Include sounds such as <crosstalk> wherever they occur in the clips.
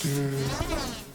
Sover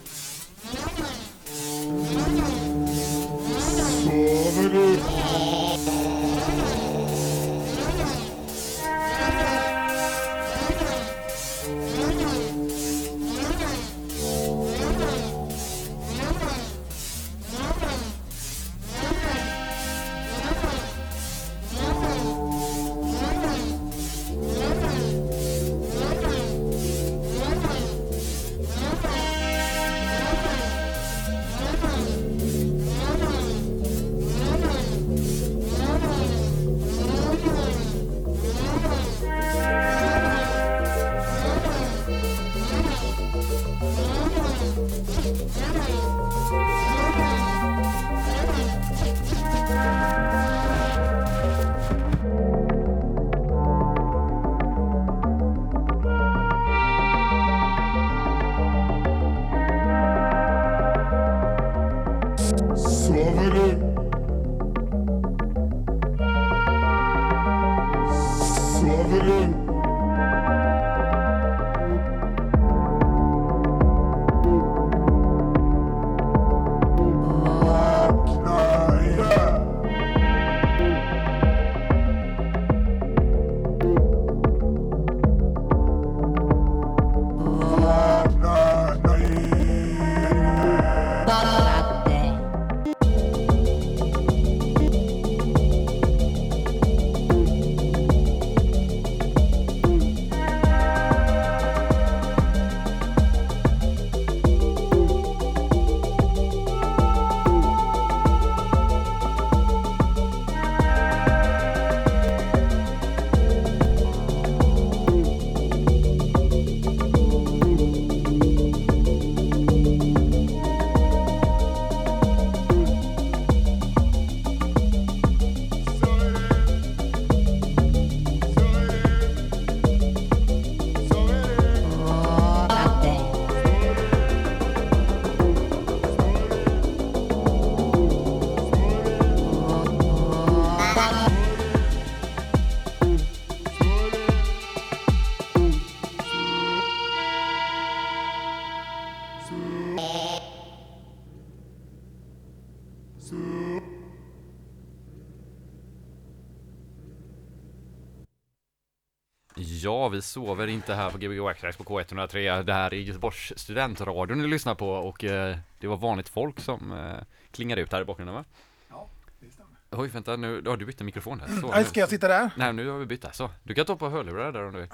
Ja, vi sover inte här på Gbg Waxtrax på K103. Det här är Göteborgs studentradion ni lyssnar på och eh, det var vanligt folk som eh, klingade ut här i bakgrunden va? Ja, det stämmer. Oj, vänta nu, ja, du bytte mikrofon där. Så, Nej, ska jag sitta där? Nej, nu har vi bytt där. Så, du kan ta på hörlurar där om du vill.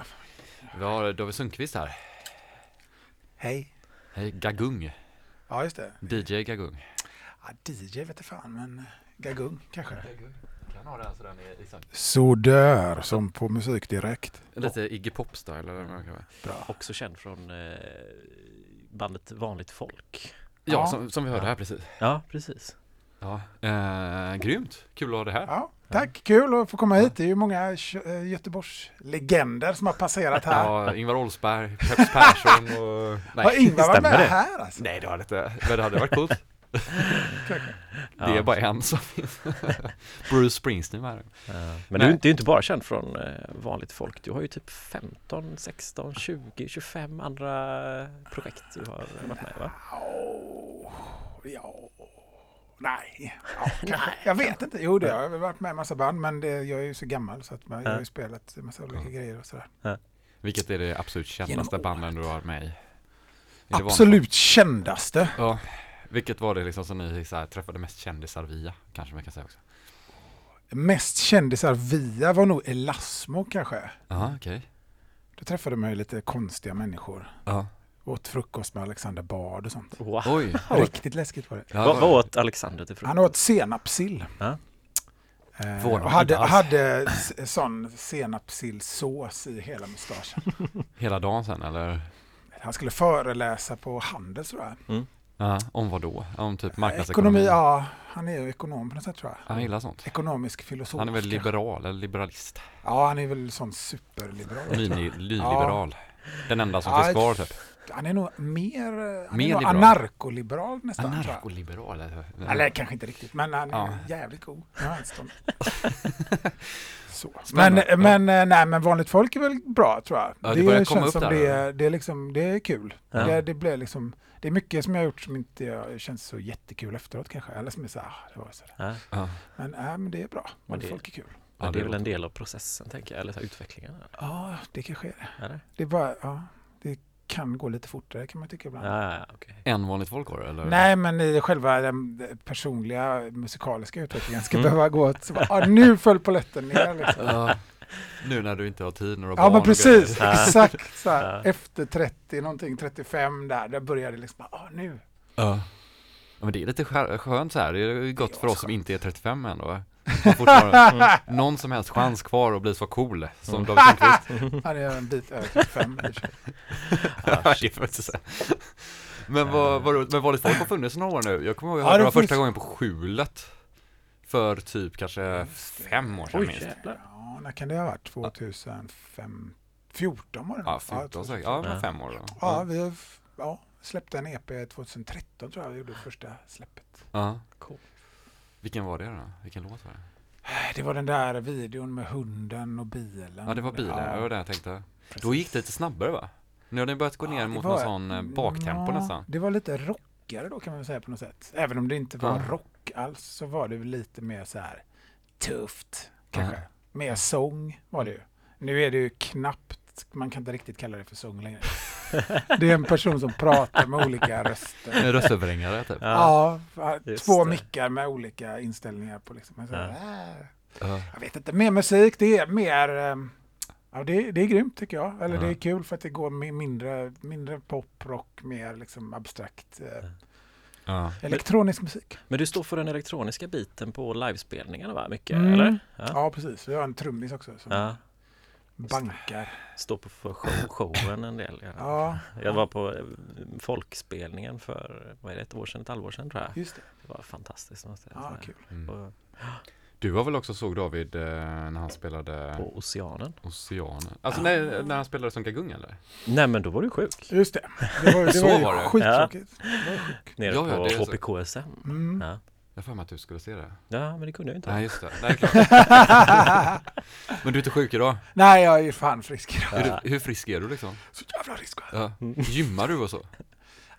Vi har David Sundqvist här. Hej. Hej, Gagung. Ja, just det. DJ Gagung. Ja, DJ vet jag fan, men Gagung kanske. Kan ha den sådär med liksom. Så dör som på musik direkt. Lite Iggy Pop-style eller vad. Bra. Också känd från eh, bandet Vanligt Folk. Ja, Ja. som, som vi hörde här precis. Ja, precis. Ja, eh, grymt. Kul att ha det här. Ja, tack, kul att få komma hit. Det är ju många eh, Göteborgs legender som har passerat här. Ja, Ingvar Oldsberg, Peps Persson och... Har Ingvar varit med det? här alltså? Nej, det har det inte. Men det hade varit coolt. Det är Ja. bara en som finns. <laughs> Bruce Springsteen var. Ja. Men Nej. du, är inte- du är inte bara känd från eh, vanligt folk. Du har ju typ 15, 16, 20, 25 andra projekt du har varit med va? Åh, ja. Nej, ja, <laughs> jag vet inte. Jo, det har jag varit med i massa band, men det, jag är ju så gammal så att man, jag har ju spelat en massa olika grejer och sådär. Vilket är det absolut kändaste banden du har med i? Det vanligt? Absolut kändaste. Ja. Vilket var det liksom som ni så här, träffade mest kändisar via? Kanske man kan säga också. Mest kändisar via var nog Elasmo kanske. Ja, okej. Då träffade man ju lite konstiga människor. Ja. Åt frukost med Alexander Bard och sånt. Wow. Oj. Riktigt läskigt var det. Ja, Vad, vad åt Alexander till frukost? Han åt senapssill. Ja. Eh, och hade, hade sån senapssillsås i hela mustaschen. Hela dagen sen eller? Han skulle föreläsa på Handels tror jag. Ja, om vad då? Om typ marknadsekonomi? Ekonomi, ja. Han är ju ekonom på något sätt tror jag. Han gillar sånt. Ekonomisk filosof. Han är väl liberal eller liberalist? Ja, han är väl sån superliberal. Nyliberal. Den enda som Ja, finns kvar typ. Han är nog mer, han Mer är nog liberal. anarkoliberal nästan. tror jag. Anarkoliberal eller? Eller kanske inte riktigt, men han är Ja. jävligt god. <laughs> Ja. Så. Men, Spännande. men, eh, nej, men vanligt folk är väl bra tror jag. Ja, det komma känns upp som där, det, det, är liksom, det är kul. Ja. Det, det, blir liksom, det är mycket som jag har gjort som inte jag, känns så jättekul efteråt kanske. Eller som är så här, ah, det var så där. Ja. Men, nej, men det är bra. Vanligt det- folk är kul. Ja, Men det är det väl en del av processen, tänker jag, eller så här, utvecklingen. Ja, det kanske är det. Eller? Det är bara, ja, det kan gå lite fortare kan man tycka ibland. Ja, okej. En vanligt folk har du eller? Nej, men i själva den personliga musikaliska utvecklingen ska Mm. behöva gå åt, så bara, ah, nu föll polletten ner. Liksom. Ja. Nu när du inte har tid när du har Ja barn men och precis, grejer. Exakt så här. Efter 30 någonting, 35 där, där började det liksom, ah, nu. Ja. ja. Men det är lite skär- skönt så här. Det är gott Det för oss som inte är 35 än då. Har fortfarande <laughs> någon som helst chans kvar att bli så cool som David Sundqvist. Han <laughs> är en bit över 35. i och för sig. <laughs> Ja, det får jag inte säga. Men vad, vad, men vanligt folk har funnits några år nu. Jag kommer ihåg Ja, jag det hörde det var finns- första gången på Skjulet. För typ kanske fem år sedan Oj, minst. jävlar. Ja, när kan det ha varit? 2005? 14 var det Ja, nog. 14 säkert. Ja, det var fem år då. Ja, vi har, ja, släppte en EP 2013 tror jag, vi gjorde första släppet. ja. Cool. Vilken var det då? Vilken låt var det? Det var den där videon med hunden och bilen. Ja, det var bilen. Ja, Det var det jag tänkte. precis. Då gick det lite snabbare va? Nu har ni börjat gå ner Ja, mot var- någon sån eh, baktempo ja, nästan. Det var lite rockigare då kan man väl säga på något sätt. Även om det inte var Ja. rock alls så var det lite mer så här tufft kanske. Mer sång var det ju. Nu är det ju knappt, man kan inte riktigt kalla det för sång längre. <laughs> det är en person som pratar med olika röster. En röstöverhängare typ. Ja, ja, två det. mickar med olika inställningar på liksom. Så, Ja. äh, Ja. Jag vet inte, mer musik, det är mer ehm, Ja, det, det är grymt tycker jag. Eller det Ja. är kul för att det går med mindre, mindre pop, rock, mer liksom abstrakt eh, Ja. elektronisk musik. Men du står för den elektroniska biten på livespelningarna va? Mycket, Mm. eller? Ja. Ja, precis. Vi har en trummis också som ja. bankar. Står på för show, showen en del. Ja. Ja, Jag var på eh, folkspelningen för, vad är det, ett år sedan, ett halvår sedan tror jag. just det. Det var fantastiskt måste jag Ja, kul. Mm. Och, Du var väl också såg David eh, när han spelade på Oceanen. Oceanen? Alltså när, när han spelade som Gagung eller? Nej men då var du sjuk. Just det. Det var, det <laughs> Så var var det. skittråkigt. Sjuk. Nere Ja, ja, på det är så. HPKSM. Mm. Ja. Jag har att du skulle se det. ja, men det kunde jag inte. Nej just det, nej klart. <laughs> Men du är inte sjuk idag? Nej, jag är ju fan frisk idag. Hur, hur frisk är du liksom? Så jävla frisk. Ja. Gymmar du och så?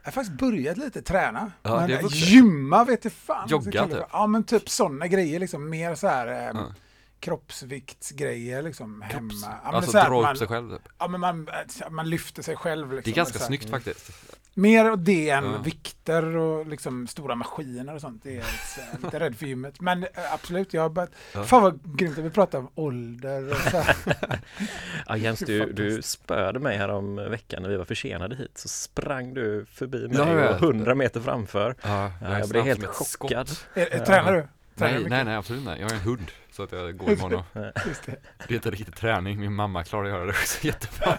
Jag har faktiskt börjat lite träna. Ja, men det är gymma vet du fan. Jogga, typ. Ja, men typ sådana grejer liksom. Mer så här eh, Ja. kroppsviktsgrejer liksom hemma. Ja, alltså dra man, upp sig själv typ. Ja, men man, man lyfter sig själv. Liksom, Det är ganska så här. snyggt faktiskt. Mer av det än Ja. vikter och liksom stora maskiner och sånt. Det är jag lite, lite rädd för gymmet. Men eh, absolut, jag har börjat... Ja. Fan vad grymt att vi pratar om ålder och så. <laughs> Ja, Jens, du, du spöade mig här om veckan när vi var försenade hit. Så sprang du förbi mig Ja, jag och vet. 100 meter framför. Ja, Ja, är jag snabb blev helt skott. chockad. Eh, Tränar du? Tränar Nej, nej, nej, absolut nej. Jag har en hund så att jag går imorgon och <laughs> Just det. det är inte riktigt träning. Min mamma klarar att göra det också <laughs> jättebra.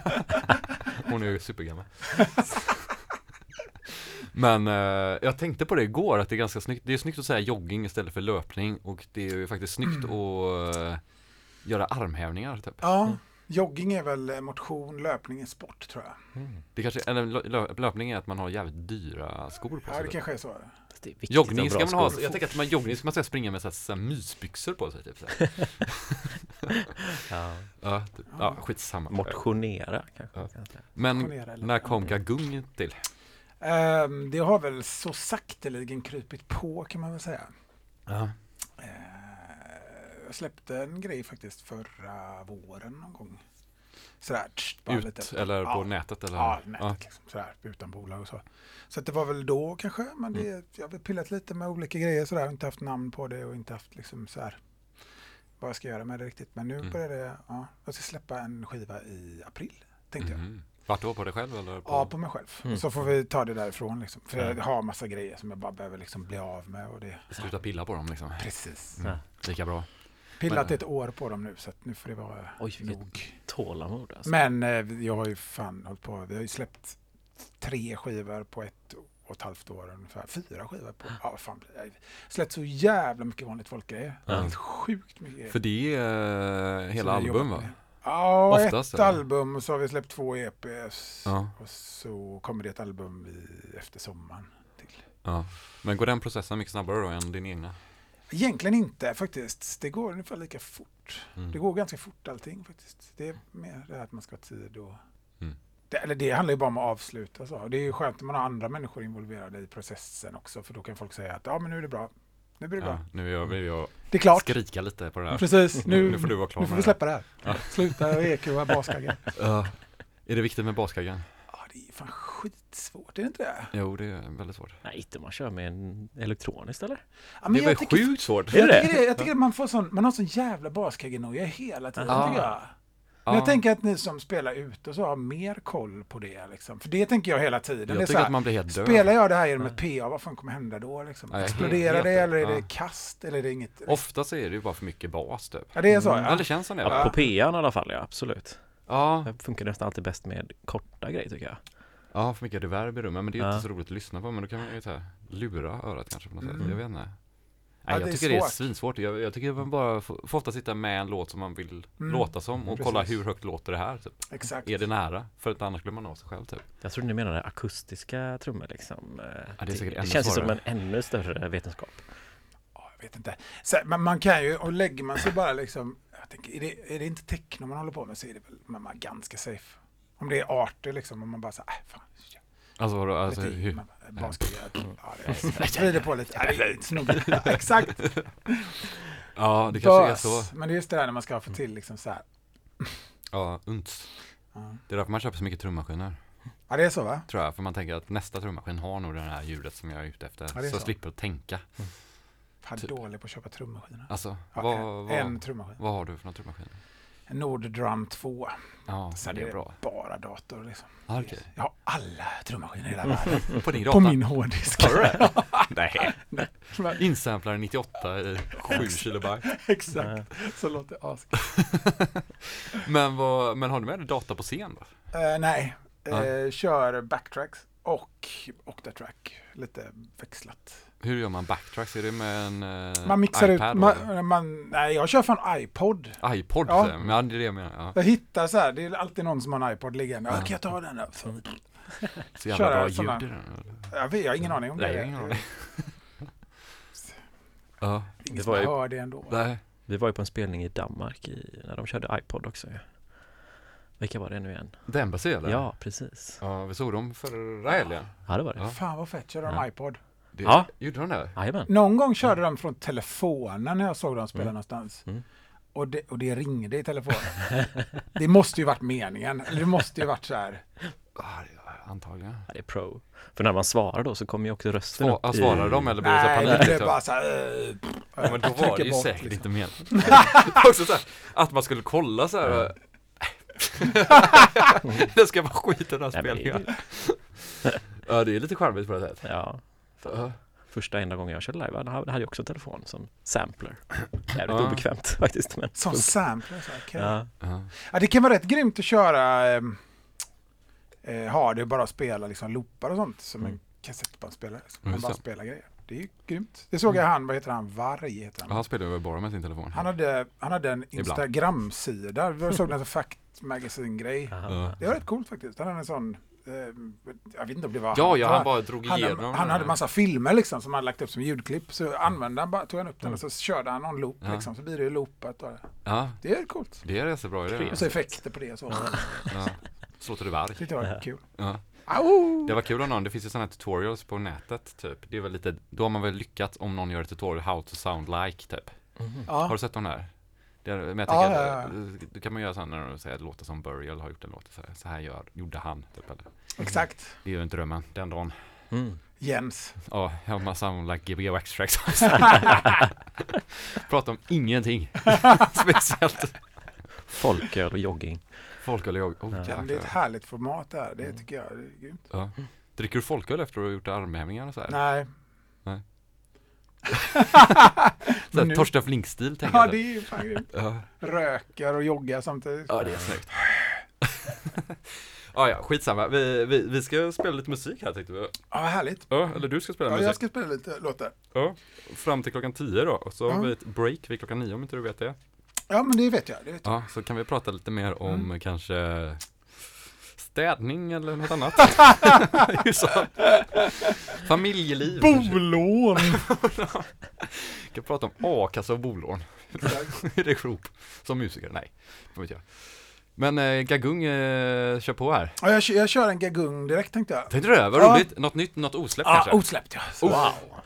Hon är ju supergammal. Men eh, jag tänkte på det igår att det är ganska snyggt. Det är snyggt att säga jogging istället för löpning och det är ju faktiskt snyggt att eh, göra armhävningar typ. Ja, jogging är väl eh, motion, löpning är sport tror jag. Det kanske, eller lö- lö- löpning är att man har jävligt dyra skor på Ja, sig. det typ. kanske är så. Joggning ska man ha, skor. jag tänker att man joggning ska man säga springa med så här, så här mysbyxor på sig typ. Så. <laughs> Ja. Ja, typ. ja, skitsamma. Motionera kanske. Ja. Men Motionera när kom ja. Gagung till? Ehm, det har väl så sakteligen krypit på kan man väl säga. Ja. Eh, jag släppte en grej faktiskt förra våren någon gång. Sådär, Ut lite. eller på Ja. nätet eller? Ja, nätet liksom, sådär, utan bolag och så. Så att det var väl då kanske, men det, Mm. jag har pillat lite med olika grejer sådär, inte haft namn på det och inte haft liksom så här vad jag ska göra med det riktigt. Men nu Mm. börjar det, ja, jag ska släppa en skiva i april, tänkte jag. Vart då? På dig själv eller? På... Ja, på mig själv. Mm. Så får vi ta det därifrån liksom. För Ja. jag har massa grejer som jag bara behöver liksom bli av med och det, Sluta pilla på dem liksom. precis. Mm. Lika bra. Pillat Men- ett år på dem nu så att nu får det vara Oj, nog. tålamod alltså. Men eh, jag har ju fan hållit på, vi har ju släppt tre skivor på ett och ett halvt år ungefär. Fyra skivor på, ja vad fan blir det? Släppt så jävla mycket vanligt folkgrejer. Ja. Helt sjukt mycket. För det är eh, hela album va? med. Ja, Oftast, ett eller? album och så har vi släppt två EPs. Ja. Och så kommer det ett album i, efter sommaren. Till. Ja. Men går den processen mycket snabbare då än din egna? Egentligen inte faktiskt. Det går ungefär lika fort. Mm. Det går ganska fort allting faktiskt. Det är mer det här att man ska ha tid och... Mm. Det, eller det handlar ju bara om att avsluta så. Det är ju skönt om man har andra människor involverade i processen också. För då kan folk säga att ja men nu är det bra. Nu blir det bra. Ja, nu vill jag, vill jag Det är klart. skrika lite på det här. Precis. Nu, Nu får du vara klar nu får vi det. släppa det här. Ja. Sluta EQ <laughs> baskaggen. Ja. Är det viktigt med baskaggen? Ja, det är fan skitsvårt, är det inte det? Jo, det är väldigt svårt. Nej, inte om man kör med en elektroniskt eller? Ja, men det var jag sjukt svårt. Är Jag det? tycker, det, jag tycker att man får sån, man har sån jävla baskaggenoja hela tiden Ja. tycker jag. Men jag tänker att ni som spelar ute så har mer koll på det. Liksom. För det tänker jag hela tiden. det är jag så tycker här, att man blir helt död. Spelar jag det här genom ett PA, vad fan kommer hända då? Liksom? Ja, Exploderar det eller är ja. det kast eller är det inget? Ofta så är det ju bara för mycket bas typ. Ja, det är så Ja, ja. det känns som det. Ja, på PA'n i alla fall, ja absolut. Ja, Det funkar nästan alltid bäst med korta grejer tycker jag. ja, för mycket reverb i rummet. Men det är ju Ja. inte så roligt att lyssna på. Men då kan man ju här, lura örat kanske på något sätt. Mm. Jag vet inte. Ja, Nej, det jag är tycker det är svårt. svinsvårt. Jag, jag tycker att man bara får, får ofta sitta med en låt som man vill Mm. låta som och Precis. kolla hur högt låter det här. Typ. Exakt. Är det nära? För att annars glömmer man av sig själv typ. Jag tror ni menade akustiska trummor liksom. Eh, Ja, det är det ännu känns ju som en ännu större vetenskap. Ja, jag vet inte. Så, men man kan ju, och lägger man sig bara liksom, jag tänker, är, det, är det inte techno man håller på med så är det väl man är ganska safe. Om det är arter liksom, om man bara säger, äh, fan, Alltså, vadå, alltså lite hur? baskagge, ja, det är, <laughs> vrider på lite, ja, det är snubbigt. Ja, Exakt. <laughs> Ja, det kanske är Bös. så. Men det är just det där när man ska få till liksom så här. Ja, unts. Ja. Det är därför man köper så mycket trummaskiner. Ja, det är så va? Tror jag, för man tänker att nästa trummaskin har nog det här ljudet som jag är ute efter. Ja, är så så. slipper att tänka. Fan Typ. dålig på att köpa trummaskiner. Alltså, Ja, vad, en, vad, en trummaskin. vad har du för någon trummaskin? En Nord Drum 2. Ja, Så det är bra. bara dator liksom. Ah, okej. Jag har alla trummaskiner i hela världen. <laughs> På din på data? min hårddisk. Har du det? <laughs> Nej. Insamplare 98 i 7 kilobyte. <laughs> Exakt. Så låter det as. Men, vad, men har du med dig data på scen då? Eh, nej, Ja. eh, kör backtracks och octatrack. Lite växlat. Hur gör man backtracks? Är det med en eh, Man mixar ut, iPad man, man, nej jag kör från iPod. iPod? Ja. Ja. Men det är det jag menar. Ja. Jag hittar så här, det är alltid någon som har en iPod liggande. Ja. Kan jag ta den där? Så, <laughs> Så jävla bra ljud i den. jag, vet, jag har ingen aning om Nej, det jag ingen aning. <laughs> Ja, Ingen Det som ju- hör det ändå. nej. Vi var ju på en spelning i Danmark i, när de körde iPod också. Ja. Vilka var det nu igen? Embassy eller? Ja, precis. Ja, vi såg dem förra helgen. Ja, det var det. Ja. Fan vad fett, körde de Ja. iPod? Det, Ja. Gjorde de det? Jajamän. Någon gång körde de från telefonen när jag såg dem spela Mm. någonstans. Mm. Och, det, och det ringde i telefonen. <laughs> det måste ju varit meningen. Eller det måste ju varit så här. Det- antagligen. Ja, det är pro. För när man svarar då så kommer ju också rösten Sva, upp ja, i- de eller blev det så här Nej, panik? det blev liksom? bara så här. eh, Ja, men då var det ju bort, säkert liksom. inte meningen. <laughs> Också så här, att man skulle kolla så här. <laughs> det ska vara skit i den här är spelningen. Ja, det är lite charmigt på det sättet. Ja. Ja. Första enda gången jag körde live hade hade jag också en telefon som sampler. <clears throat> Jävligt Ja. obekvämt <laughs> faktiskt. Men Som sampler. Så här, okej. ja. ja. Ja. det kan vara rätt grymt att köra. Eh, eh, ha det bara att spela liksom loopar och sånt. Som en Mm. kassettbandspelare. Liksom. Mm, Man bara spelar grejer. Det är ju grymt. Det såg jag han, vad heter han? Varg heter han. Han spelar väl bara med sin telefon. Han hade, han hade en. Instagram-sida. Jag såg en sån Fact Magazine-grej. Aha. Ja. Det var rätt coolt faktiskt. Han hade en sån, jag vet inte om det var Ja, ja, han han, bara drog han, igenom. han hade massa filmer liksom som han lagt upp som ljudklipp. Så använde han bara, tog han upp den Mm. och så körde han någon loop Ja. liksom. Så blir det ju loopat. Och, Ja, det är coolt. det är rätt bra idé. Och så effekter på det och så. Ja. Så låter det varg. Det var kul. Ja. Det var kul om någon, det finns ju sådana här tutorials på nätet typ. Det är väl lite, då har man väl lyckats om någon gör ett tutorial how to sound like typ. Har Ja. du sett de där? Det är, men jag Ja, tänker, ja, att, eh, då kan man göra så här när de säger att det låter som Burial har gjort en låt. Så här, så här gör, gjorde han typ. Eller. Exakt. Det är ju inte drömmen den dagen. Mm. Jens. Ja, jag har sound like Gbg Wax tracks. <laughs> Prata om ingenting <laughs> speciellt. Folköl och jogging. Folköl och jag. Oh, Ja. Ja, det är ett härligt format där. Det tycker jag är grymt. Ja. Dricker du folköl efter att du har gjort armhävningar och så här? Nej. <laughs> Så nu- Torsten Flink-stil tänker Ja, jag. det är ju fan grymt. Ja. Röker och joggar samtidigt. ja, det är snyggt. <laughs> ja, ja, skitsamma. Vi, vi, vi ska spela lite musik här tänkte vi. Ja, härligt. Ja, eller du ska spela Ja, musik. jag ska spela lite låtar. Ja, fram till klockan 10 då. Och så har Ja. vi ett break vid klockan 9 om inte du vet det. Ja, men det vet jag. Det vet jag. Ja, så kan vi prata lite mer om Mm. kanske städning eller något annat. <laughs> Familjeliv. Bolån! Vi <laughs> kan prata om a-kassa och bolån. <laughs> Är det ihop som musiker? Nej, det vet jag. Men eh, Gagung, eh, kör på här. Ja, jag, kör- jag kör en gagung direkt tänkte jag. Tänkte du det? Vad Ja. roligt. Något nytt, något osläppt Ja, kanske? osläppt ja. Så Wow!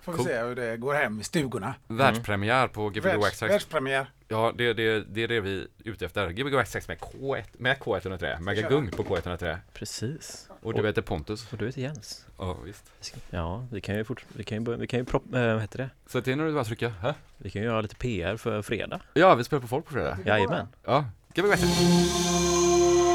får vi Cool. se hur det går hem i stugorna. Världspremiär på Gbg Världs, Wax världspremiär. Ja, det, det, det är det vi är ute efter. Gbg Wax med K1, med K103, med Gagung på K103. Precis. Och du heter Pontus. Och du heter Jens. Ja, visst. Ja, vi kan ju fort, vi kan ju, börja- vi kan ju prop, äh, vad heter det? Så det är när du bara trycka. Hä? Vi kan ju göra lite PR för fredag. Ja, vi spelar på folk på fredag. Jajamän. Ja, Gbg Wax. creatura.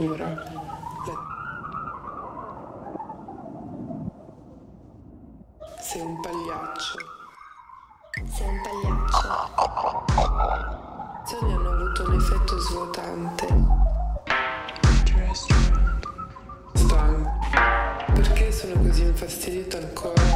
La- Sei un pagliaccio. Sei un pagliaccio. Canzoni hanno avuto un effetto svuotante. Stanco. Perché sono così infastidito ancora?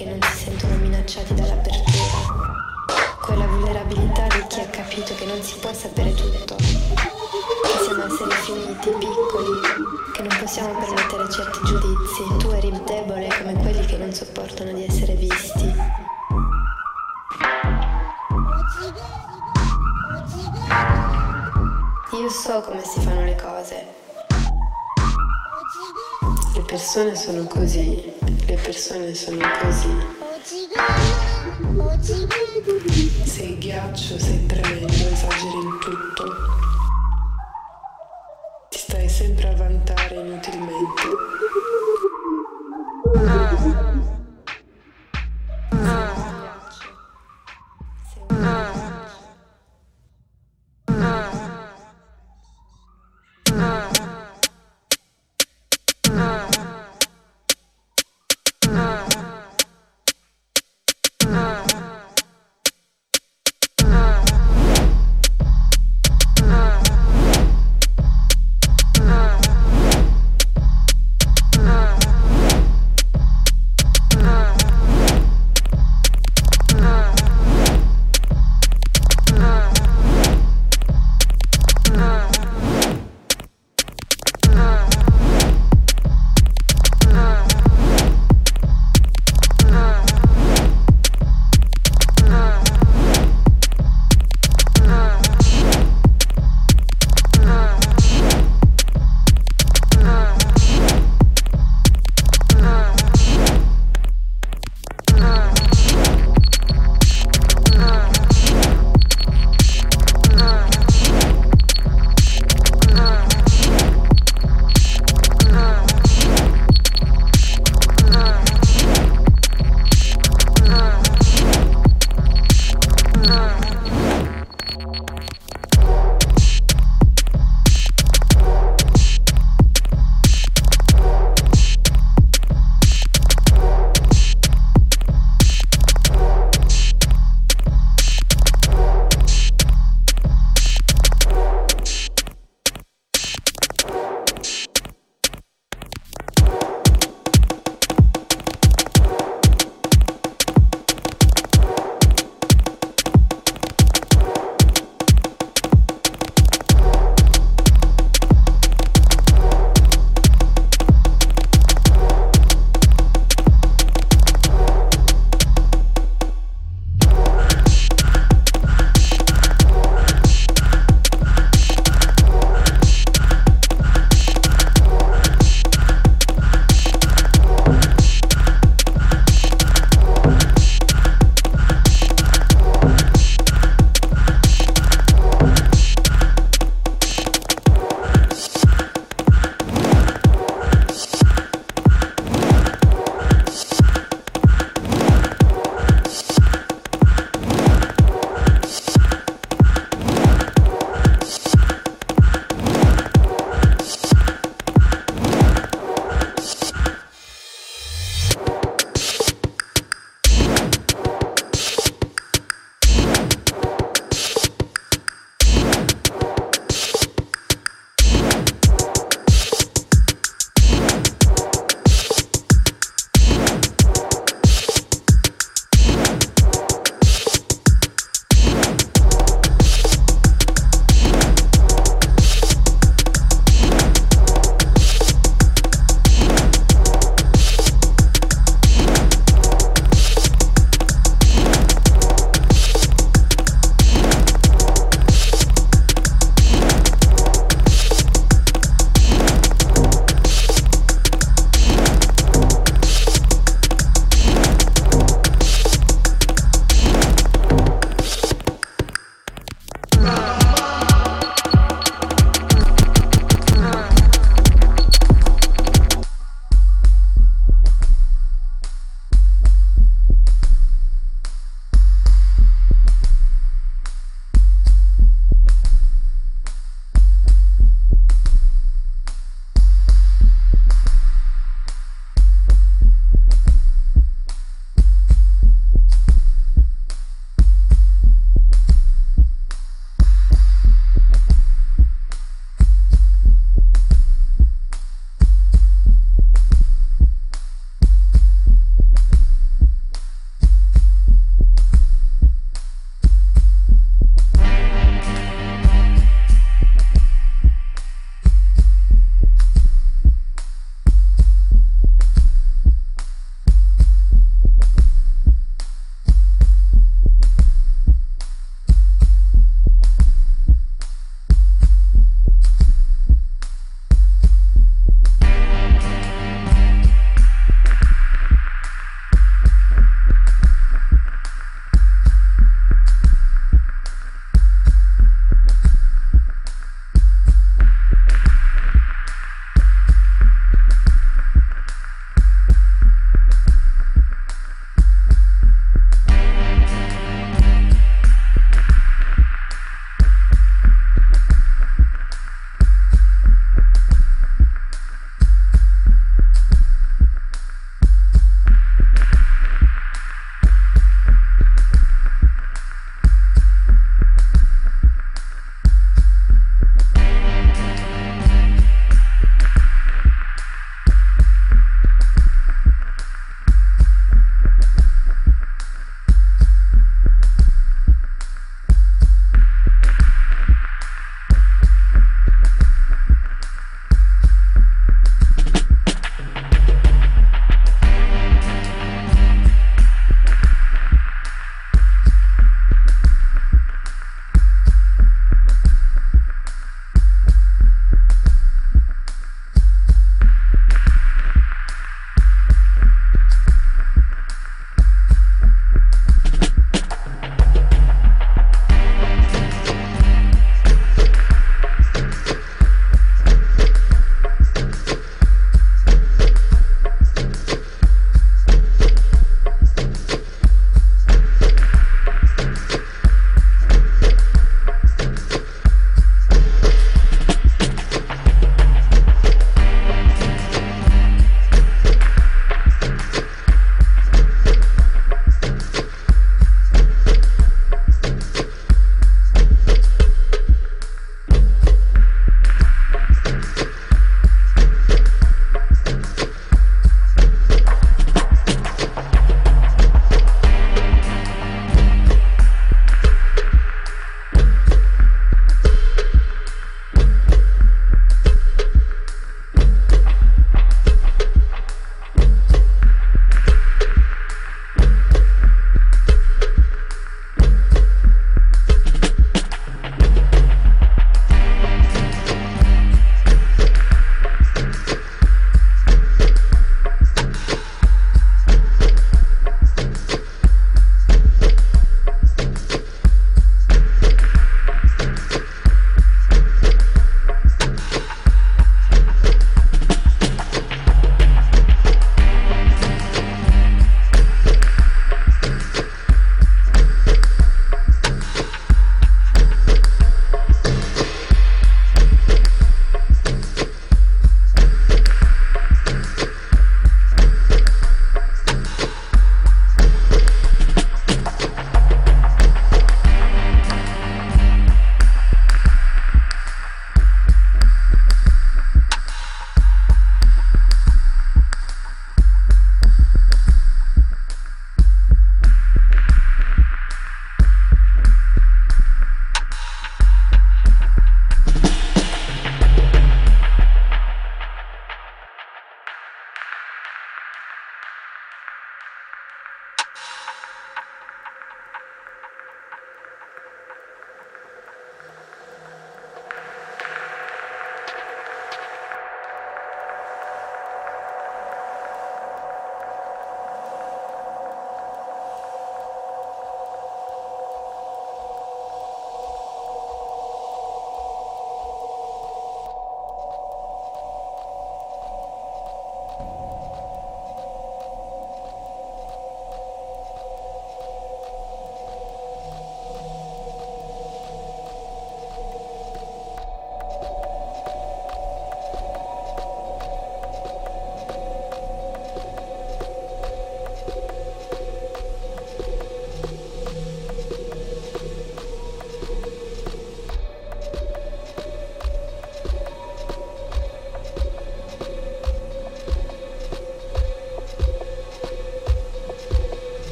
Che non si sentono minacciati dall'apertura. Quella vulnerabilità di chi ha capito che non si può sapere tutto. Che siamo esseri finiti, piccoli, che non possiamo permettere certi giudizi. Tu eri debole come quelli che non sopportano di essere visti. Io so come si fanno le cose. Le persone sono così, le persone sono così. Sei ghiaccio, sei tremendo, esageri in tutto. Ti stai sempre a vantare inutilmente.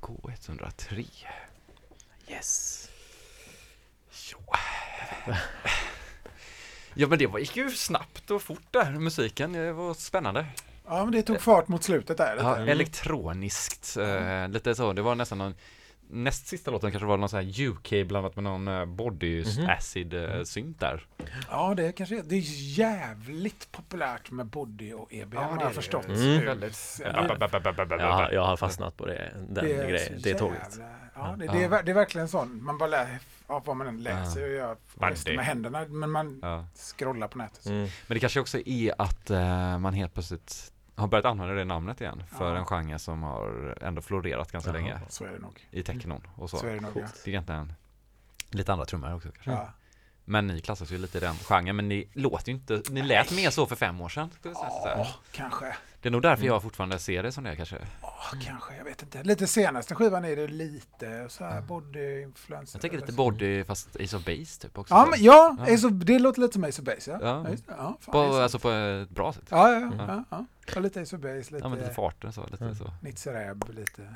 K103. Yes. Jo. ja men det gick ju snabbt och fort där, musiken. Det var spännande. Ja men det tog fart mot slutet där. Ja, elektroniskt. Eh, lite så, det var nästan någon Näst sista låten kanske var någon sån här UK blandat med någon eh, body Mhm. acid eh, synt där. Ja, det är kanske det är jävligt populärt med body och EBM Ja, har jag det. förstått. Mm. nu. Väldigt- Ja, jag har fastnat på det, den det grejen, det tåget. Ja, det, det, är, det är verkligen sån, man bara lär, ja, vad man än läser och gör med händerna, men man Ja. scrollar på nätet. Mm. Men det kanske också är att eh, man helt plötsligt har börjat använda det namnet igen för Ja. en genre som har ändå florerat ganska Jaha. länge Så är det nog. i technon och så. Så är det nog, ja. Det är egentligen lite andra trummor också kanske. Ja. Men ni klassas ju lite i den genren, men ni låter ju inte, ni lät mer så för fem år sedan. Ja, kanske. Det är nog därför jag fortfarande ser det som det är kanske. Ja, kanske. Jag vet inte. Lite senaste skivan är det lite så här body-influencer. Jag tänker lite body fast Ace of Base typ också. Ja, men, ja, Ja. Ace of, det låter lite som Ace of Base. Ja, Ja. ja. fan, på, alltså på ett bra sätt. ja, ja, Ja. ja, ja. ja. lite Ace of Base, lite, Ja men lite farten så, lite Mm. så. Nitzereb, lite.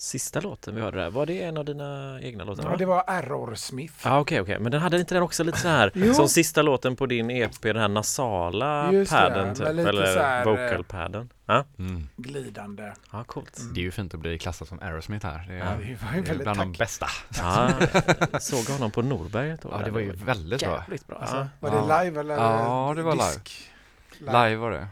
Sista låten vi hörde där, var det en av dina egna låtar? Ja, det var Error Smith. Ja okej okej, men den hade inte den också lite så här <laughs> som sista låten på din EP, den här nasala Just det, padden med typ, eller här, vocal padden. Ja, Mm. Glidande. ja coolt. Det är ju fint att bli klassad som Aerosmith här. Det är, Ja, det var ju det är bland de tack. bästa. Ja, såg honom på Norberg ett år. Ja, det var ju väldigt bra. jävligt bra. Alltså, var det live eller Ja, det var live. disk? Live var det.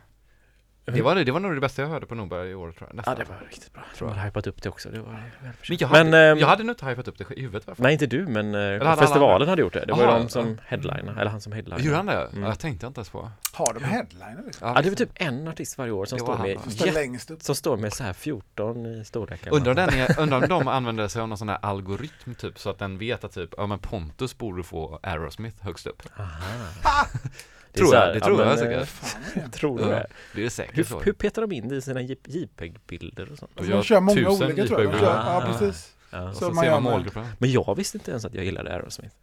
Det var, det, var nog det bästa jag hörde på Norberg i år tror jag. ja, Nästan. det var riktigt bra. Tror Jag hade hypat upp det också. Det var Men jag hade, Men, ehm, jag hade nog inte hypat upp det i huvudet varför? Nej, inte du, men eh, alla festivalen andra. hade gjort det. Det var ju Aha, de som ja. headliner, eller han som headliner. Gjorde han det? Mm. Ja, jag tänkte inte ens på. Har de headliner liksom? Ja, det var typ en artist varje år som står med, va? Som står jätte- längst upp. som står med så här 14 i storlek. eller Undrar den är, undrar om de använder sig av någon sån här algoritm typ så att den vet att typ, ja men Pontus borde få Aerosmith högst upp. Aha. <laughs> Tror jag, här, det tror jag men, säkert. eh, Fan, vad är det? Tror du Ja, det? Det är säkert Hur, hur petar de in det i sina JPEG-bilder och sånt? Och De jag kör många olika tror jag. De JPEG. kör, Ah. ja, precis. Ja. Så så man ser man. Men jag visste inte ens att jag gillade Aerosmith.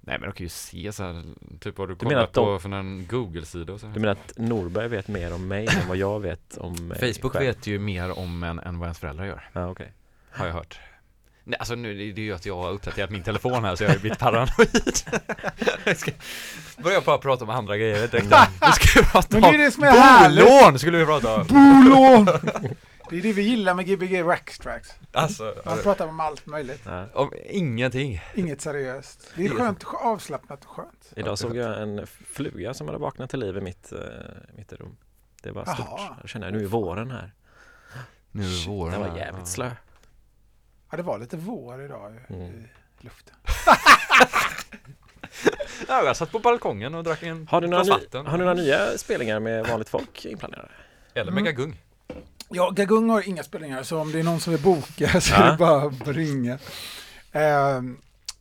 Nej men de kan ju se så här, typ vad du Du kollat att de- på från en Google-sida och så. Du menar att Norberg vet mer om mig än vad jag vet om mig Facebook själv? vet ju mer om en än vad ens föräldrar gör, Ja, okej. har jag hört. Nej, alltså nu, det det är ju att jag har uppdaterat min telefon här så jag har blivit paranoid. <laughs> jag ska börja bara prata om andra grejer direkt. Nu ska vi prata Men det är om det som är härligt. bolån skulle vi prata om. Bolån! <laughs> Det är det vi gillar med Gbg Wax Tracks. Alltså, Man pratar om allt möjligt. Ja. om ingenting. Inget seriöst. Det är skönt, avslappnat och skönt. Idag såg jag en fluga som hade vaknat till liv i mitt, eh, mitt rum. Det var stort. Jaha. Jag känner nu är våren här. Nu är Shit, våren Den var jävligt Ja. slö. Ja, det var lite vår idag i Mm. i luften. <laughs> Ja, jag satt på balkongen och drack en Har du, några glas ny, vatten. har du några nya spelningar med vanligt folk inplanerade? Eller Mm. megagung. Ja, Gagung har inga spelningar, så om det är någon som vill boka <laughs> så Ja. är det bara att ringa. Eh,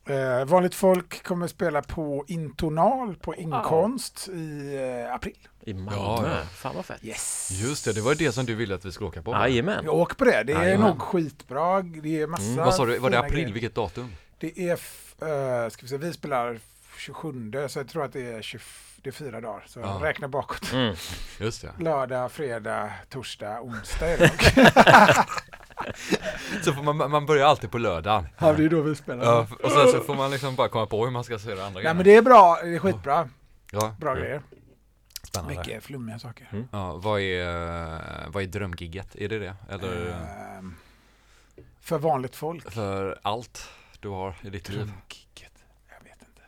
eh, vanligt folk kommer spela på Intonal på Inkonst i eh, april. I Malmö? Ja, ja. Fan vad fett. Yes! Just det, det var det som du ville att vi skulle åka på. Jajamän. Vi åker på det. Det är Jajamän. nog skitbra. Det är massa Mm. Vad sa du, var det april? grejer. Vilket datum? Det är, f- eh, ska vi se, vi spelar 27 så jag tror att det är 20, det är fyra dagar. Så Ja. räkna bakåt. Mm. Just det. Lördag, fredag, torsdag, onsdag är det. <laughs> <laughs> Så får man, man börjar alltid på lördagen. Ja, det är då vi spelar. Ja, och sen så får man liksom bara komma på hur man ska se det andra Nej men det är bra, det är skitbra. Ja, Bra grejer. Spännande. Mycket flummiga saker. Mm. Ja, vad är, vad är drömgigget? Är det det? Eller Ehm, för vanligt folk. för allt du har i ditt liv? Drömgigget. Jag vet inte.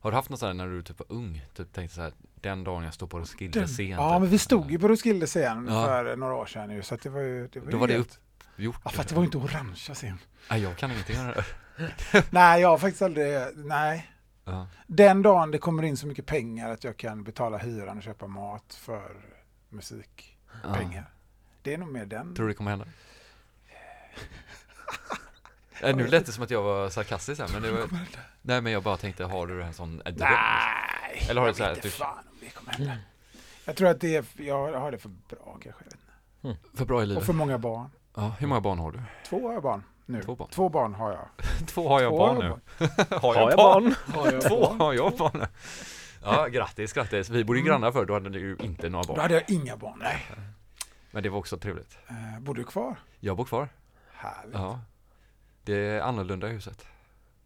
Har du haft något sådär när du typ var ung? Typ tänkte såhär, den dagen jag står på Roskilde scen. Ja typ. men vi stod ju på Roskilde scen Ja. för några år sedan nu så att det var ju... Det var Då ju var det helt- Gjort. Ja fast det var ju inte orangea scen. Nej, jag kan ingenting om det. <laughs> nej jag har faktiskt aldrig... Nej. Ja. Den dagen det kommer in så mycket pengar att jag kan betala hyran och köpa mat för musikpengar. Det är nog mer den. Tror du det kommer hända? Äh, nu lät det som att jag var sarkastisk här, men det var... Nej men jag bara tänkte, har du en sån dröm? Nej! Eller har du jag så här vet att du- inte fan om det kommer hända. Jag tror att det är, jag har det för bra kanske. jag vet inte. För bra i Och livet? för många barn. Ja, hur många barn har du? Två har jag barn nu. Två barn. Två barn har jag. <laughs> Två har jag Två barn har nu. <laughs> jag Har jag barn? Har jag <laughs> Två barn? har jag barn. Ja, grattis, grattis. Vi bodde ju Mm. grannar förr, då hade du ju inte några Då barn. hade jag inga barn. Nej. Men det var också trevligt. Eh, bor du kvar? Jag bor kvar. Härligt. Ja. Ja. Det är annorlunda i huset.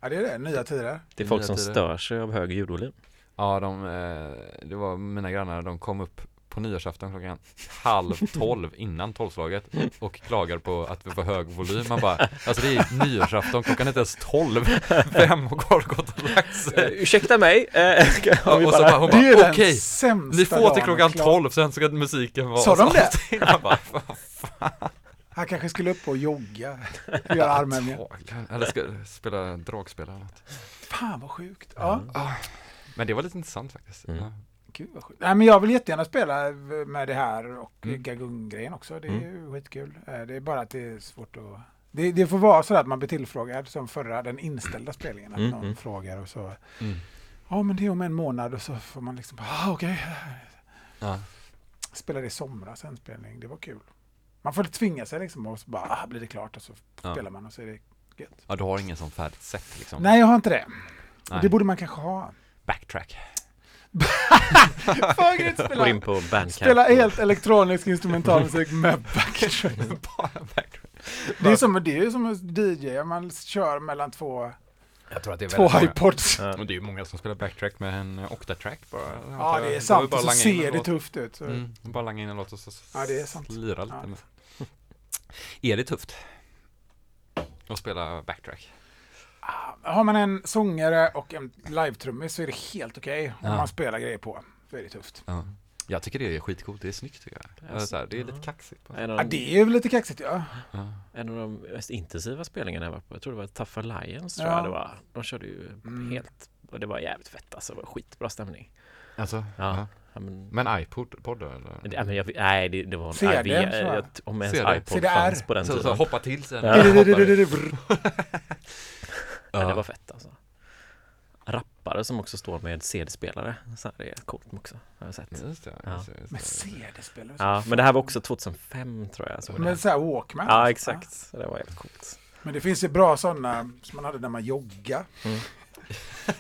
det är det. Nya tider. Det är folk Nya som tider. stör sig av hög ljudvolym. Ja, de, eh, det var mina grannar, de kom upp på nyårsafton klockan halv tolv innan tolvslaget och klagar på att vi får hög volym. Man bara, alltså det är nyårsafton, klockan är inte ens tolv. Vem har gått och lagt Eh, sig? ursäkta mig, eh, har vi och så bara... hon Det är bara, okej, ni får till klockan tolv, sen ska musiken vara Sa de så. det? Man bara, Han kanske skulle upp och jogga. Göra armhävningar. Eller ska spela dragspel eller något. Fan vad sjukt. Ja, Men det var lite intressant faktiskt. Mm. Gud vad sjukt. Nej, men jag vill jättegärna spela med det här och Mm. Gagung-grejen också. Det är ju skitkul. Eh, Det är bara att det är svårt att... Det, det får vara så att man blir tillfrågad som förra, den inställda spelningen. Att Mm, någon mm. frågar och så... Mm. Ja, men det är om en månad och så får man liksom bara, ah, okej. Ja. Spelade i somras en spelning, det var kul. Man får tvinga sig liksom och så bara, ah, blir det klart och så Ja. spelar man och så är det gött. ja, du har ingen sån färdigt sätt liksom? Nej, jag har inte det. Det borde man kanske ha. Backtrack. <laughs> Fan, grymt, Går spela, in på Bandcamp. spela och- helt elektronisk instrumentalmusik med backtrack. <laughs> Bara backtrack. Det är som, det är som en DJ, man kör mellan två, Jag tror att det är två iPods. Ja. Och det är ju många som spelar backtrack med en octatrack bara. Ja, det är sant. bara Och så ser det låt. tufft ut. Så. Mm, bara langa in en låt och så Ja, det är sant. lira lite. Ja. <laughs> Är det tufft? Att spela backtrack? Har man en sångare och en live-trummis så är det helt okej. Om Ja. man spelar grejer på, så är det tufft. Ja. Jag tycker det är skitcoolt, det är snyggt tycker jag. Ja, Alltså, så här, det är ja. lite kaxigt. Av, Ja, de, det är väl lite kaxigt, ja. Ja. en av de mest intensiva spelningarna jag var på, jag tror det var Tough Alliance tror Ja. jag det var. De körde ju Mm. helt, och det var jävligt fett alltså, det var skitbra stämning. Alltså, Ja. ja. Ja, men, Men iPod podd eller? ja, men jag, nej, det, det var en CD, IV, tror jag. jag, om ens CD. iPod CDR. fanns på den Så, så tiden. hoppa till sen. Ja. Ja. Ja, det var fett alltså. Rappare som också står med CD-spelare, så här, det är coolt också, har jag sett. Just det, Ja. just det, just Med. CD-spelare. Ja, men det här var också 2005 tror jag. Så Med så här Walkman. Ja, alltså. exakt. Så det var helt coolt. Men det finns ju bra sådana som man hade när man joggade. Mm.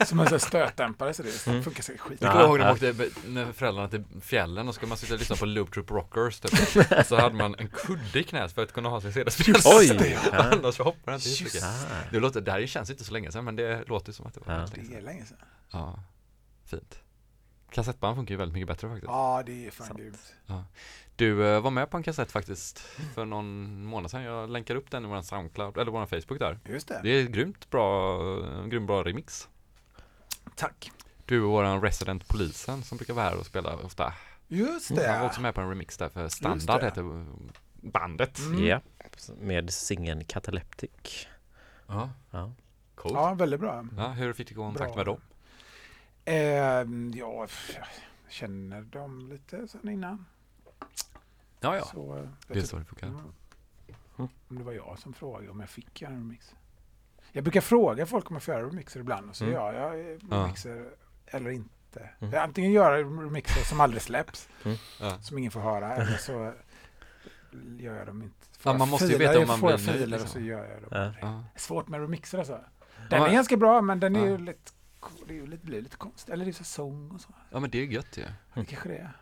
Som en sån stötdämpare så det Mm. funkar säkert skit. Jag Ja, kommer ihåg när de åkte med föräldrarna till fjällen och ska man sitta och lyssna på Loop Troop Rockers typ. <laughs> Så hade man en kudde i knät för att kunna ha sin CD-spelare. Oj! <laughs> Ja. Annars hoppar den inte Just. Ah. Det, låter, det här känns inte så länge sedan men det låter som att det var Ja. länge Det sedan. är länge sedan. Ja, fint. Kassettband funkar ju väldigt mycket bättre faktiskt. Ja, det är fan Sant. grymt. Du eh, var med på en kassett faktiskt för någon månad sedan. Jag länkar upp den i våran Soundcloud, eller våran Facebook där. Just det. Det är grymt bra, en grymt bra remix. Tack. Du och våran resident polisen som brukar vara här och spela ofta. Just Han var det. också med på en remix där för Standard det. heter bandet. Mm. Ja, med singeln Cataleptic. Ja, Ja. coolt. Ja, väldigt bra. Ja, hur fick du kontakt Bra. med dem? Eh, ja, jag känner dem lite sen innan. Ja, ja. Så, eh, Det är så det funkar. Mm. Om det var jag som frågade om jag fick göra en remix. Jag brukar fråga folk om jag får göra remixer ibland och så Mm. gör jag eh, Ja. remixer eller inte. Mm. Jag antingen gör jag remixer som aldrig släpps, <laughs> Ja. som ingen får höra, eller så gör jag dem inte. Ja, Får man jag måste ju veta om man blir nöjd, och liksom. så gör jag dem. Ja. Ja. Svårt med remixer alltså. Ja, Den är ganska bra men den är ju Ja. lite, det ju lite, blir lite konstigt. Eller det är så sång och så. ja, men det är gött ju. Det kanske det är.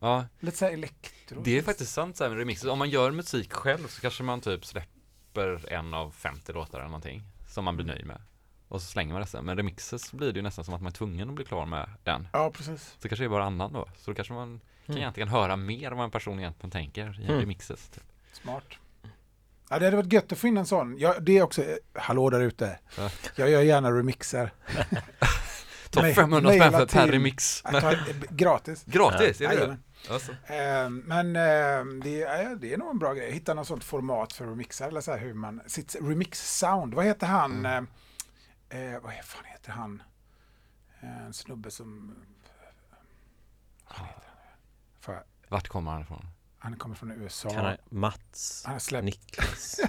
Ja, Lite så här elektro. det är faktiskt sant så här med remixer. Om man gör musik själv så kanske man typ släpper en av 50 låtar eller någonting som man blir nöjd med. Och så slänger man resten. Men remixer så blir det ju nästan som att man är tvungen att bli klar med den. Ja, precis. Så kanske det är bara annan då. Så då kanske man kan Mm. egentligen höra mer vad en person egentligen tänker i en Mm. remixes. Typ. Smart. Ja, det hade varit gött att få in en sån. Ja, det är också, hallå där ute. Ja. Jag gör gärna remixer. <laughs> Ta Nej, 500 spänn för per remix. Eh, gratis. Gratis, är det. Alltså. Eh, Men eh, det, är, det är nog en bra grej. Hitta något sånt format för remixar. Eller så här hur man, sitt remix-sound. Vad heter han? Mm. Eh, eh, vad fan heter han? Eh, En snubbe som... Vad fan heter han? Jag- Vart kommer han ifrån? Han kommer från USA. Kan jag, Mats, Han har släppt, Niklas.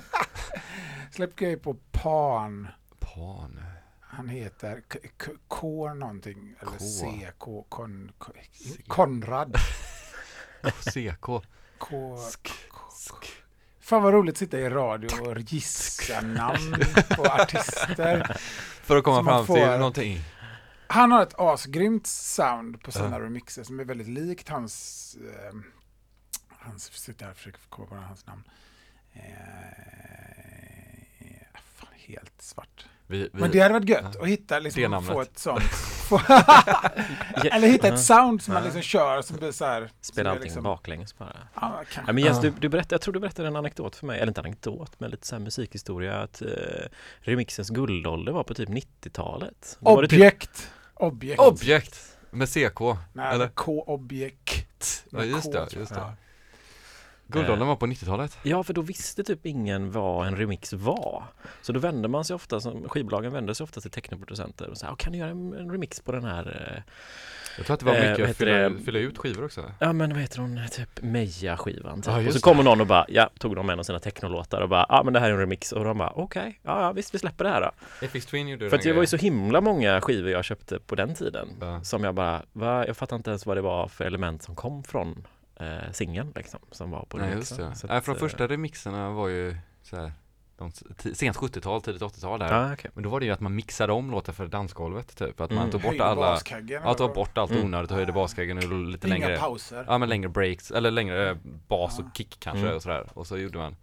<laughs> släppt grejer på Pan. Pan. Han heter K- K- K någonting. Eller K. C. K. Kon, K Konrad. <laughs> CK. K. Sk. Sk. Fan vad roligt att sitta i radio och gissa namn <laughs> på artister. För att komma fram till någonting. Han har ett asgrymt sound på sina Ja. remixer som är väldigt likt hans... Eh, han sitter här och försöker komma på hans namn. Eh, fan, helt svart. Vi, vi, Men det hade varit gött ja. att hitta, liksom, namnet. få ett sånt. <laughs> Eller hitta ett sound som man liksom kör som blir så här. Spela allting liksom, baklänges bara. Ja. Ja, men Jens, du, du berättade, jag tror du berättade en anekdot för mig, eller inte anekdot, men lite så här musikhistoria att eh, remixens guldålder var på typ 90-talet. Då var det typ, Objekt. Objekt. Objekt med CK. Nej, eller? K-objekt. Ja, just det, just det. Guldåldern var på 90-talet. ja, för då visste typ ingen vad en remix var. Så då vände man sig ofta, som, skivbolagen vände sig ofta till technoproducenter och sa, kan du göra en, en remix på den här eh, Jag tror att det var Eh, mycket att heter fylla, fylla ut skivor också. Ja men vad heter hon, typ Meja-skivan typ. Ja, Och så kommer någon och bara, ja, tog de en av sina technolåtar och bara, ja men det här är en remix och de bara, okej, ja, ja visst vi släpper det här då. Twin gjorde För att det var ju så himla många skivor jag köpte på den tiden Ja. som jag bara, va? jag fattar inte ens vad det var för element som kom från eh, singeln liksom, som var på Nej remixen. just det. Att, från eh, första remixerna var ju så här, sent 70-tal, tidigt 80-tal där. Ja, okej. Men då var det ju att man mixade om låtar för dansgolvet typ. Att man Mm. tog bort Höjde alla, ja, tog bort allt Mm. onödigt och höjde baskaggen och lite Inga längre pauser. Ja men längre breaks, eller längre eh, bas Ja. och kick kanske Mm. och sådär. Och så gjorde man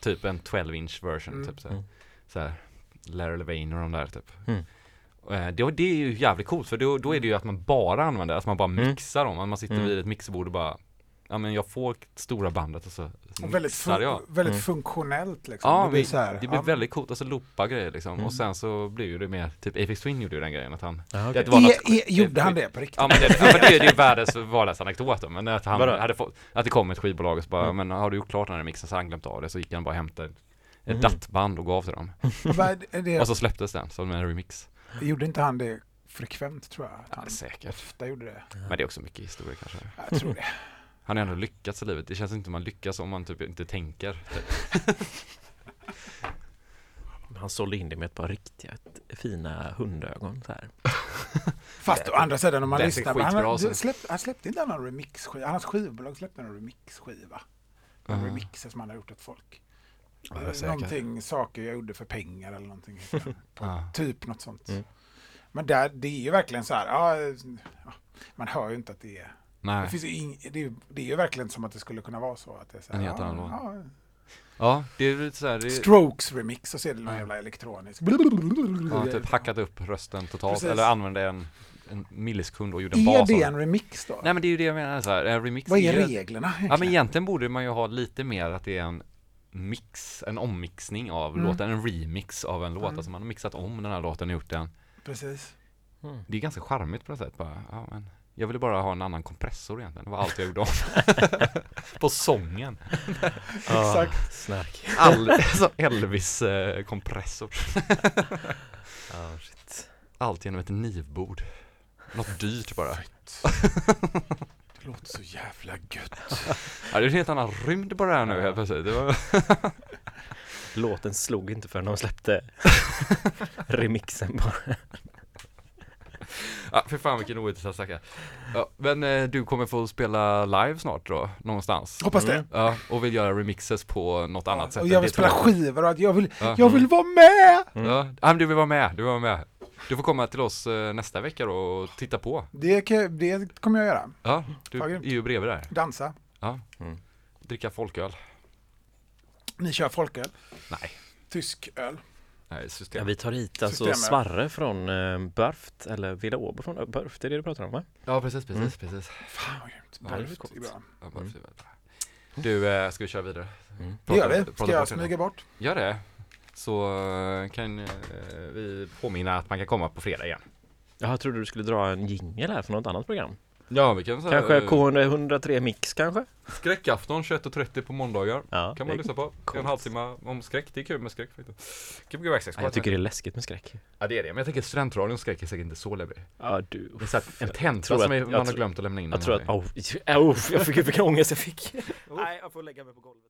typ en 12 inch version Mm. typ såhär. Mm. såhär Larry Levine och de där typ. Mm. Eh, Det, det är ju jävligt coolt för då, då är det ju att man bara använder, alltså man bara Mm. mixar dem. Att Man sitter Mm. vid ett mixerbord och bara Ja men jag får stora bandet och så Och väldigt, fun- jag. väldigt Mm. funktionellt liksom. Ja, det blir så här. Det blir ja, väldigt coolt, alltså loopa grejer liksom. Mm. Och sen så blir ju det mer, typ Apex Twin gjorde ju den grejen att han Ja, okej. det var något- E, e, gjorde han det på riktigt? Ja men det, ja, men det, är- det är ju världens vardagsanekdot men att han Vadå? hade fått, att det kom ett skivbolag och så bara, Mm. men har du gjort klart den här mixen så han glömt av det, så gick han bara och hämtade ett Mhm. dattband och gav till dem. Och så släpptes den som en remix. Gjorde inte han det frekvent tror jag? Att Ja, han säkert. ofta gjorde det. Men det är också mycket historia kanske. Jag tror det. Han har ändå lyckats i livet. Det känns inte som man lyckas om man typ inte tänker. Typ. <laughs> Han sålde in det med ett par riktiga fina hundögon så här. <laughs> Fast å andra sidan om man lyssnar. skitbra, Han, alltså. han, släppte, inte någon remixskiva. Hans skivbolag släppte någon remixskiva. En Ja. remixer som han har gjort åt folk. Ja, någonting, saker jag gjorde för pengar eller någonting. På, Ja. <laughs> Typ något sånt. Mm. Men där, det är ju verkligen så här. Ja, man hör ju inte att det är. Det, Nej. finns ju ing, det, är, ju- det är ju verkligen som att det skulle kunna vara så. Att det är så här, En helt ja, annan låt. ja, Ja, det är lite såhär, det Strokes remix och så är det någon Ja. jävla elektronisk. ja, typ hackat upp rösten totalt. Precis. Eller använde en, en millisekund och gjorde en Är bas det av en remix då? Nej men det är ju det jag menar så här. en remix Vad är ju- reglerna Ja men egentligen? egentligen borde man ju ha lite mer att det är en mix, en ommixning av Mm. låten, en remix av en låt. Mm. Alltså man har mixat om den här låten och gjort den. Precis. Mm. Det är ganska charmigt på något sätt bara. Ja, men jag ville bara ha en annan kompressor egentligen. Det var allt jag gjorde om. <laughs> på sången. <laughs> Exakt. Snark. All, <laughs> alltså Elvis eh, kompressor. Ja, shit. Allt genom ett nivbord. Något dyrt bara. Det låter så jävla gött. Ja, det är en helt annan rymd på det här nu helt plötsligt. Det var... Låten slog inte förrän de släppte remixen bara. <laughs> Ja, för fan vilken ointressant stackare. Ja, men eh, du kommer få spela live snart då, någonstans? Hoppas det. Mm. Ja, och vill göra remixes på något annat sätt. Och än jag vill det spela som- skivor och att jag vill, Ja. jag vill vara med! Mm. Ja, ja, men du vill vara med, du vill vara med. Du får komma till oss eh, nästa vecka då och titta på. Det, kan- det kommer jag göra. Ja, du är ju bredvid där. Dansa. Dricka folköl. Ni kör folköl. Nej, Tysk öl. Nej Ja, system. vi tar hit alltså Systemet. Svarre från eh, Börft, eller Villa Åbo från Börft, det är det du pratar om va? Ja, precis, precis, Mm. precis. Fan vad grymt. Ja, det är bra. Ja, Mm. Du, eh, ska vi köra vidare? Mm. Det gör vi. Ska jag smyga bort? Gör det. Så eh, kan eh, vi påminna att man kan komma på fredag igen. Jag trodde du skulle dra en jingel här för något annat program. Ja, vi kan säga Kanske K103 Mix kanske? Skräckafton 21.30 på måndagar. Ja, Kan man lyssna på. coolt. En halvtimme om skräck. Det är kul med skräck faktiskt. Ja, jag tycker det är läskigt med skräck. Ja det är det, men jag tänker studentradions skräck är säkert inte så läbbig. Ja, du. Det är så en tenta som man har glömt att lämna in. Jag tror att, oh, oh, jag fick, vilken ångest jag fick. Nej, jag får lägga mig på golvet.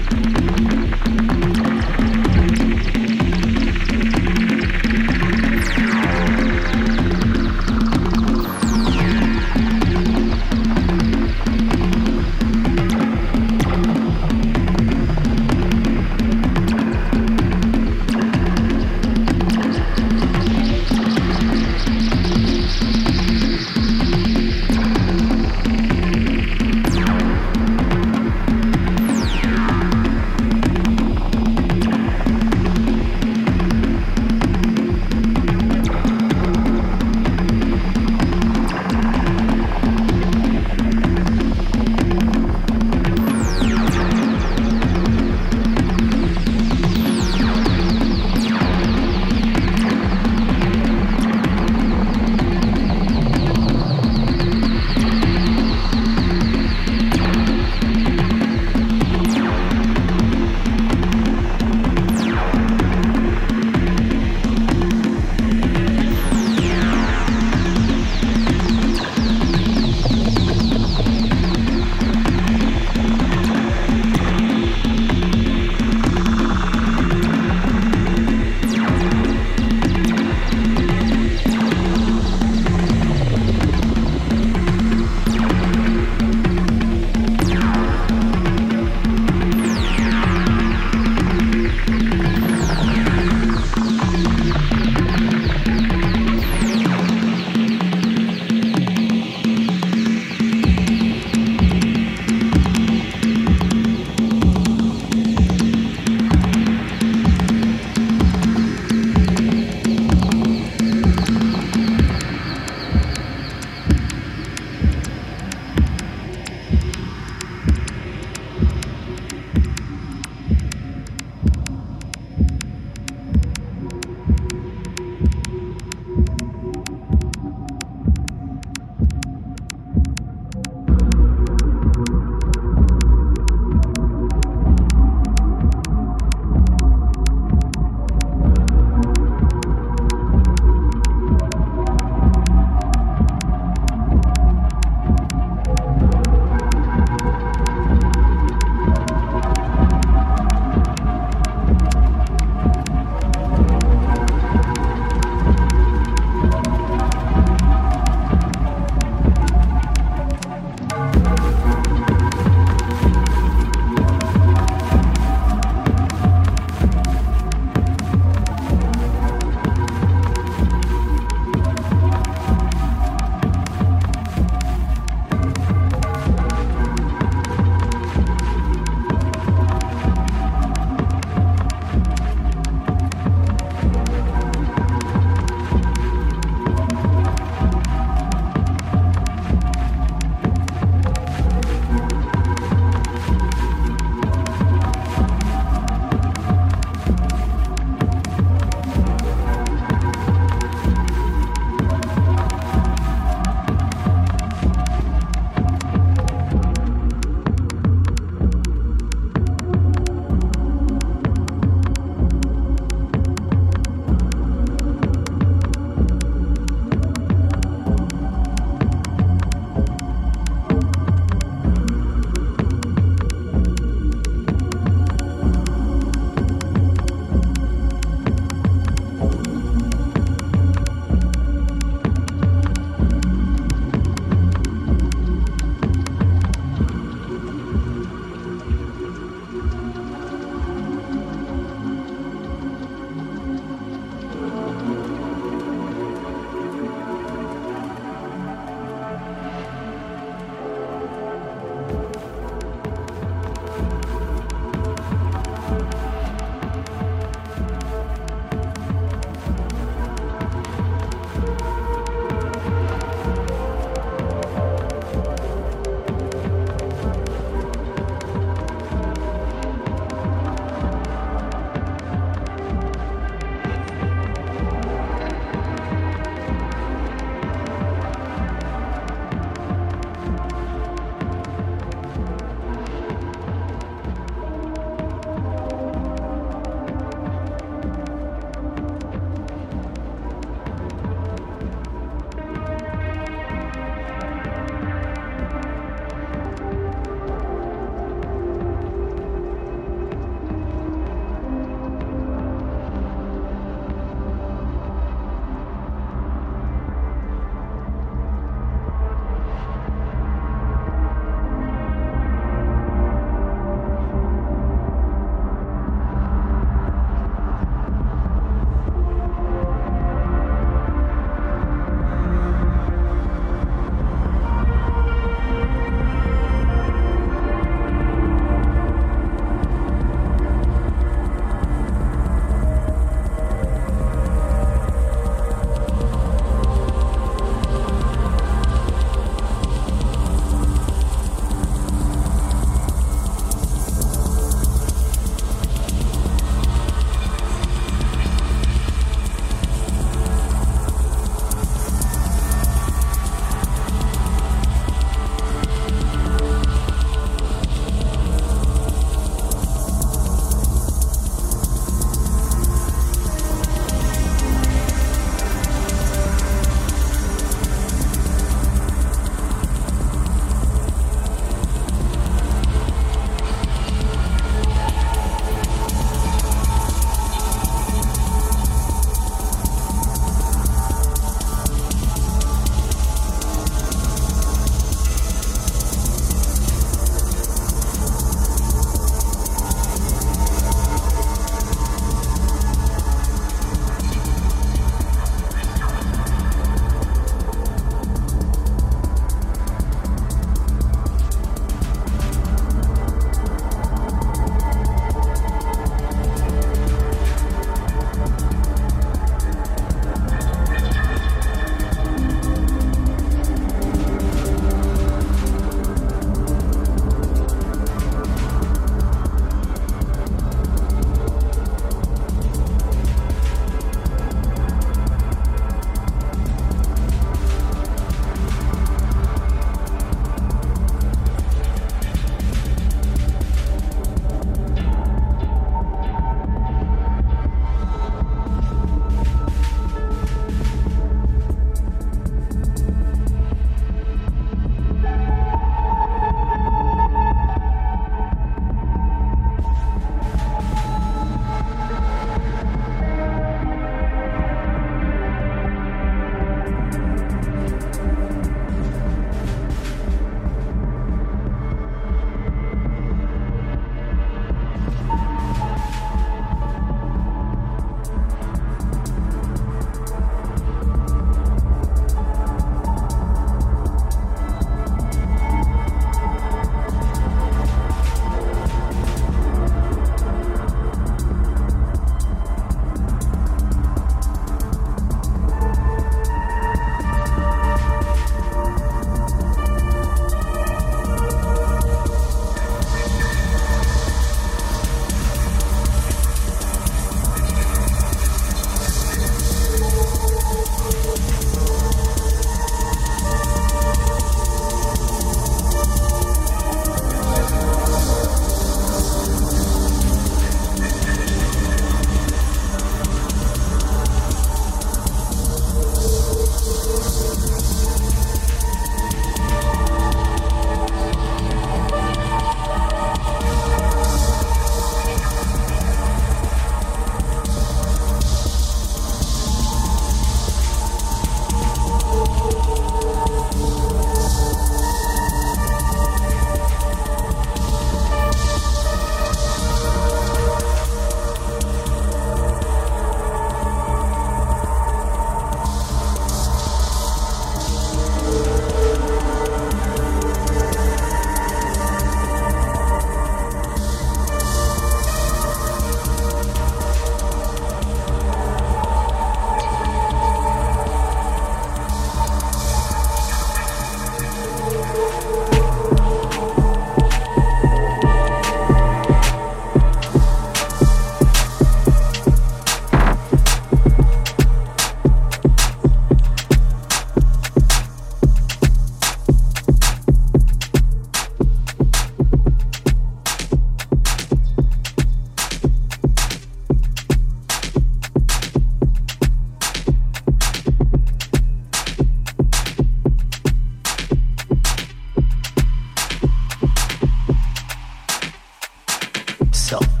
myself.